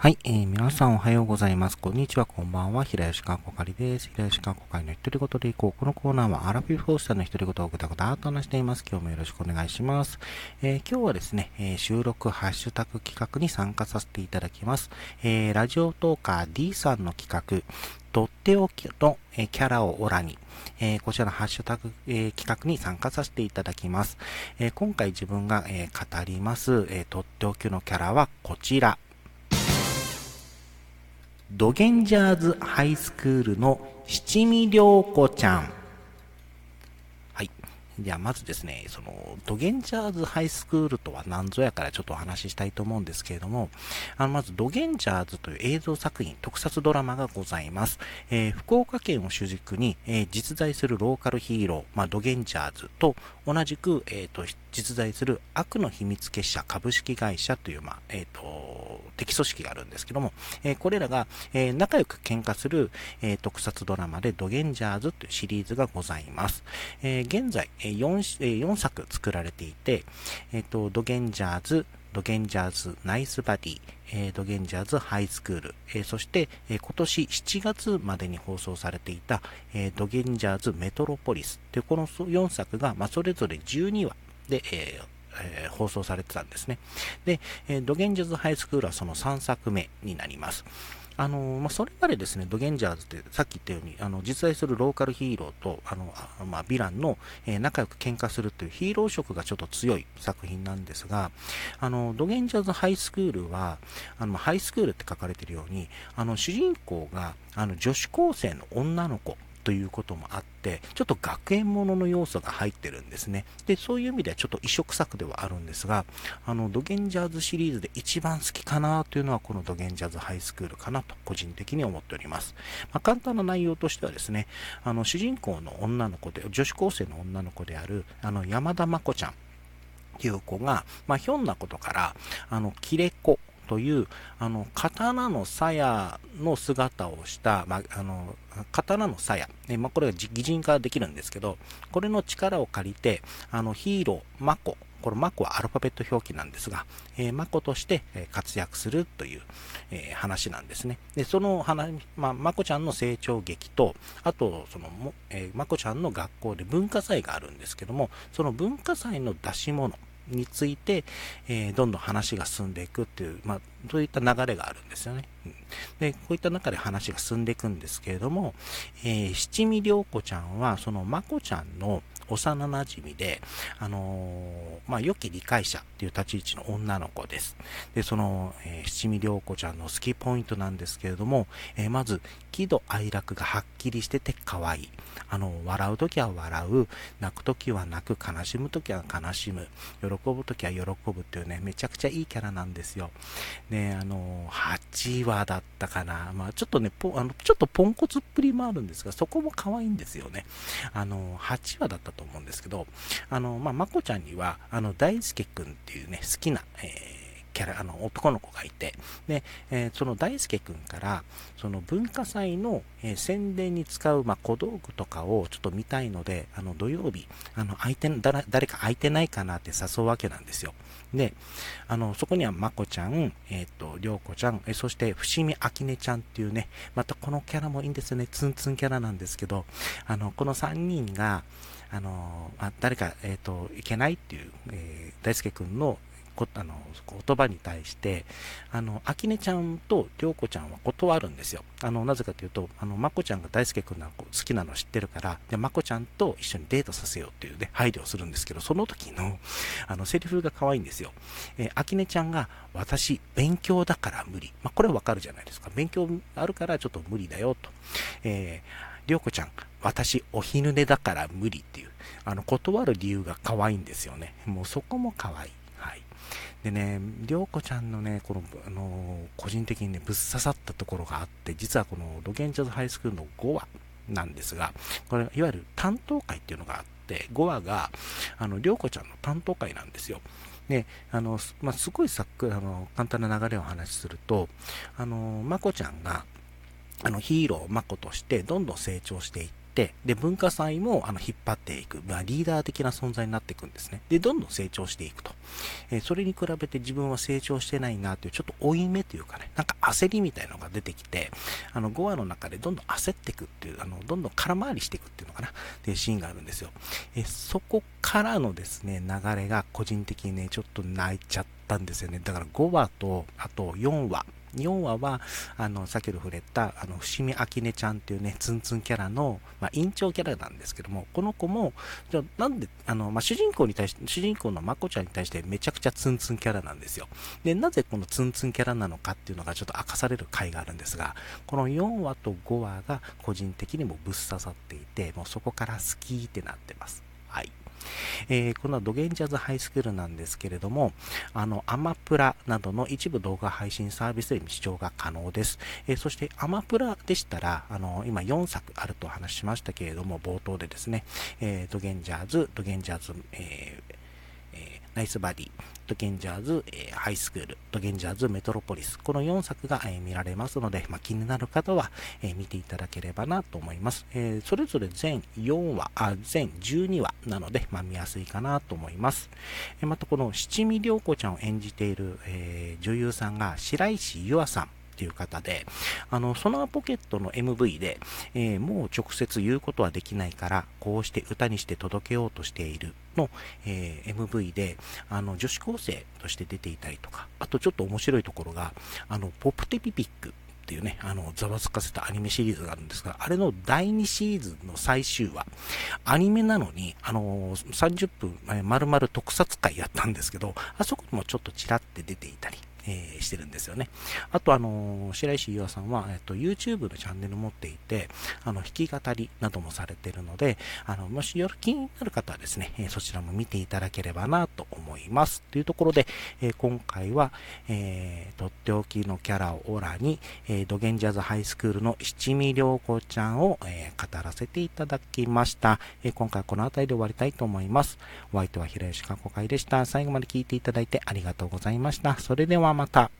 はい、えー、皆さんおはようございます。こんにちは、こんばんは。平吉川こかりです。平吉川こかりの独り言でいこう。このコーナーはアラフィフォースターの独り言をぐだぐだと話しています。今日もよろしくお願いします。えー、今日はですね、えー、収録ハッシュタグ企画に参加させていただきます。えー、ラジオトーカー D さんの企画、とっておきの、えキャラをオラに、えー、こちらのハッシュタグ、えー、企画に参加させていただきます。えー、今回自分が、え語ります、えとっておきのキャラはこちら。ドゲンジャーズハイスクールの七味涼子ちゃん。では。まずですね、その、ドゲンジャーズハイスクールとは何ぞやからちょっとお話ししたいと思うんですけれども、あの、まずドゲンジャーズという映像作品、特撮ドラマがございます。えー、福岡県を主軸に、えー、実在するローカルヒーロー、まあ、ドゲンジャーズと同じく、えっ、ー、と、実在する悪の秘密結社株式会社という、まあ、えっ、と、敵組織があるんですけども、え、これらが、え、仲良く喧嘩する、え、特撮ドラマでドゲンジャーズというシリーズがございます。え現在、え 4, 4作作られていて、えっ、と、ドゲンジャーズ、ドゲンジャーズナイスバディ、えー、ドゲンジャーズハイスクール、えー、そして、えー、今年7月までに放送されていた、えー、ドゲンジャーズメトロポリスというこの4作が、まあ、それぞれ12話で、ええー、放送されてたんですね。で、えー、ドゲンジャズハイスクールはその3作目になります。あのまあ、それまでですね、ドゲンジャーズってさっき言ったように、あの実在するローカルヒーローと、あのまあ、ヴィランの、えー、仲良く喧嘩するというヒーロー色がちょっと強い作品なんですが、あのドゲンジャーズハイスクールは、あのハイスクールって書かれているように、あの主人公があの女子高生の女の子ということもあって、ちょっと学園ものの要素が入ってるんですね。で、そういう意味ではちょっと異色作ではあるんですが、あの、ドゲンジャーズシリーズで一番好きかなというのはこのドゲンジャーズハイスクールかなと個人的に思っております。まあ、簡単な内容としてはですね、あの、主人公の女の子で、女子高生の女の子である、あの、山田真子ちゃんっていう子が、まあ、ひょんなことから、あの、キレコという、あの、刀の鞘の姿をした、まあ、の、刀の鞘、ね、ま、これが擬人化できるんですけど、これの力を借りて、あの、ヒーロー、マコ、これマコはアルファベット表記なんですが、えー、マコとして活躍するという、えー、話なんですね。で、その話、まあ、マコちゃんの成長劇と、あと、その、えー、マコちゃんの学校で文化祭があるんですけども、その文化祭の出し物、について、えー、どんどん話が進んでいくっていう、まあ、そういった流れがあるんですよね。で、こういった中で話が進んでいくんですけれども、えー、七味涼子ちゃんは、そのまこちゃんの幼馴染で、あの、まあ、良き理解者っていう立ち位置の女の子です。で、その、えー、七味涼子ちゃんの好きポイントなんですけれども、えー、まず、喜怒哀楽がはっきりしてて可愛い。あの、笑うときは笑う、泣くときは泣く、悲しむときは悲しむ、喜ぶときは喜ぶっていうね、めちゃくちゃいいキャラなんですよ。で、あの、8話だったかな。まあ、ちょっとね、ポあのちょっとポンコツっぷりもあるんですが、そこも可愛いんですよね。あの、8話だったと思うんですけど、あの、まあ、まこちゃんには、あの、大輔くんっていうね、好きな、えーキャラ、あの、男の子がいて、で、えー、その大輔くんから、その文化祭の、えー、宣伝に使う、まあ、小道具とかをちょっと見たいので、あの、土曜日、あの、相手、誰か空いてないかなって誘うわけなんですよ。で、あの、そこにはまこちゃん、えっ、ー、と、りょうこちゃん、えそして伏見あきねちゃんっていうね、またこのキャラもいいんですよね。ツンツンキャラなんですけど、あの、この3人が、あの、あ、誰か、えっ、と、いけないっていう、え、大輔くんのこあの言葉に対して、あの、あきねちゃんとりょうこちゃんは断るんですよ。あの、なぜかというと、あの、まこちゃんが大輔くんの好きなの知ってるから、で、まこちゃんと一緒にデートさせようっていうね、配慮をするんですけど、その時の、あの、セリフが可愛いんですよ。えー、あきねちゃんが、私、勉強だから無理。まあ、これわかるじゃないですか。勉強あるからちょっと無理だよ、と。えー、りょうこちゃん、私、お昼寝だから無理っていう、あの、断る理由が可愛いんですよね。もうそこも可愛い。でね、りょうこちゃんのね、この、あの個人的にね、ぶっ刺さったところがあって、実はこのドゲンジャズハイスクールの5話なんですが、これ、いわゆる担当会っていうのがあって、5話が、あの、りょうこちゃんの担当会なんですよ。で、あの、まあ、すごいさっく、あの、簡単な流れをお話しすると、あの、まこちゃんが、あの、ヒーローまことして、どんどん成長していって、、で、文化祭もあの引っ張っていく、まあ、リーダー的な存在になっていくんですね。で、どんどん成長していくと。えー、それに比べて自分は成長してないなという、ちょっと負い目というかね、なんか焦りみたいなのが出てきて、あの、5話の中でどんどん焦っていくっていう、あの、どんどん空回りしていくっていうのかな、っていうシーンがあるんですよ。えー、そこからのですね、流れが個人的にね、ちょっと泣いちゃったんですよね。だから5話と、あと4話、4話は、あの、先ほど触れた、あの、伏見明音ちゃんっていうね、ツンツンキャラの、まあ、院長キャラなんですけども、この子も、じゃなんで、あの、まあ、主人公に対して、主人公のまこちゃんに対してめちゃくちゃツンツンキャラなんですよ。で、なぜこのツンツンキャラなのかっていうのがちょっと明かされる回があるんですが、この4話と5話が個人的にもぶっ刺さっていて、もうそこから好きってなってます。はい。えー、このドゲンジャズハイスクールなんですけれども、あの、アマプラなどの一部動画配信サービスで視聴が可能です。えー、そして、アマプラでしたら、あの、今4作あると話ししましたけれども、冒頭でですね、えー、ドゲンジャーズ、ドゲンジャーズ、えーナイスバディ、ドゲンジャーズ、えー、ハイスクール、ドゲンジャーズ、メトロポリス、この4作が、えー、見られますので、まあ、気になる方は、えー、見ていただければなと思います。えそれぞれ全4話、あ、全12話なので、まあ、見やすいかなと思います。えまた、この七味涼子ちゃんを演じている、え女優さんが白石優愛さん。っていう方で、あの、ソナーポケットの MV で、えー、もう直接言うことはできないから、こうして歌にして届けようとしているの、えー、MV で、あの、女子高生として出ていたりとか、あとちょっと面白いところが、あの、ポプテピピックっていうね、あの、ざわつかせたアニメシリーズがあるんですが、あれの第2シーズンの最終話、アニメなのに、あの、30分、えー、丸々特撮会やったんですけど、あそこにもちょっとちらって出ていたり、えー、してるんですよね。あと、あのー、白石優愛さんは、えっと、YouTube のチャンネル持っていて、あの、弾き語りなどもされてるので、あの、もしよる気になる方はですね、えー、そちらも見ていただければなと思います。というところで、え今回は、えとっておきのキャラをオラに、えドゲンジャズハイスクールの七味涼子ちゃんを、え語らせていただきました。え今回はこの辺りで終わりたいと思います。お相手は平吉かこ会でした。最後まで聞いていただいてありがとうございました。それではまた。